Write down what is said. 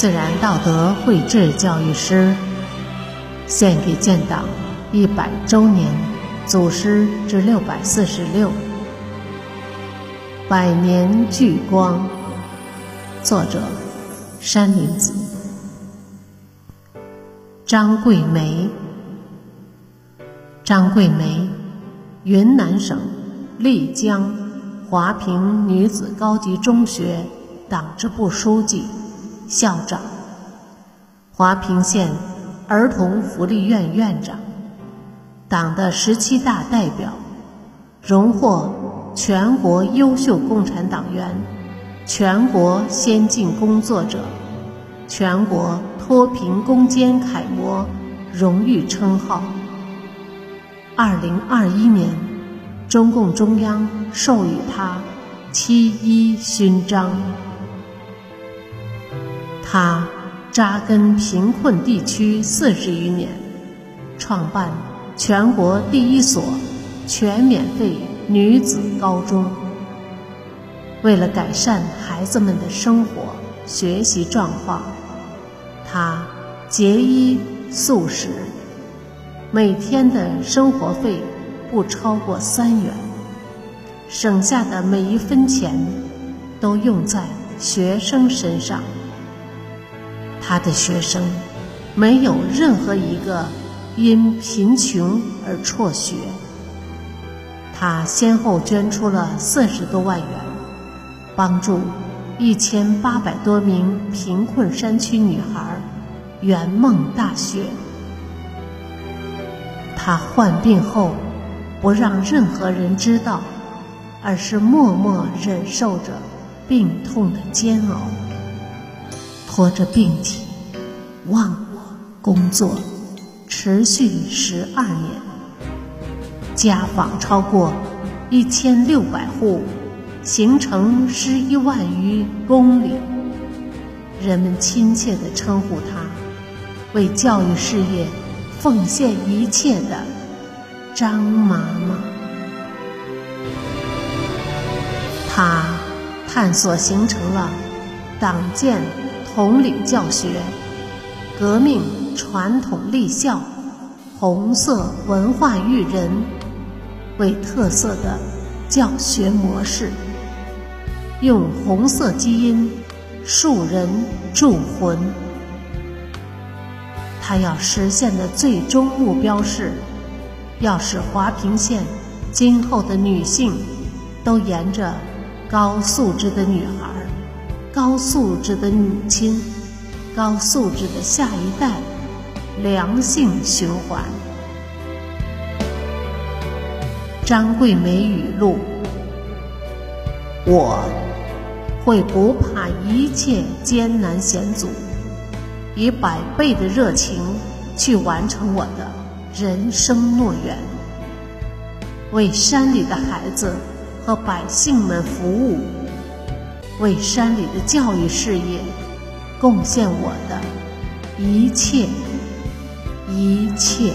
自然道德绘制教育师，献给建党一百周年祖师之六百四十六，百年聚光。作者：山林子。张桂梅，张桂梅，云南省丽江华坪女子高级中学党支部书记。校长，华坪县儿童福利院院长，党的十七大代表，荣获全国优秀共产党员、全国先进工作者、全国脱贫攻坚楷模。荣誉称号。二零二一年，中共中央授予他七一勋章。他扎根贫困地区四十余年，创办全国第一所全免费女子高中。为了改善孩子们的生活学习状况，他节衣素食，每天的生活费不超过三元，省下的每一分钱都用在学生身上。他的学生没有任何一个因贫穷而辍学。他先后捐出了四十多万元，帮助一千八百多名贫困山区女孩圆梦大学。他患病后不让任何人知道，而是默默忍受着病痛的煎熬。拖着病体，忘我工作，持续十二年，家访超过一千六百户，行程十一万余公里。人们亲切地称呼他为教育事业奉献一切的张妈妈。他探索形成了党建。统领教学、革命传统立校、红色文化育人为特色的教学模式，用红色基因树人铸魂。他要实现的最终目标是，要使华坪县今后的女性都沿着高素质的女孩。高素质的母亲，高素质的下一代，良性循环。张桂梅语录：我会不怕一切艰难险阻，以百倍的热情去完成我的人生诺言，为山里的孩子和百姓们服务。为山里的教育事业贡献我的一切，一切。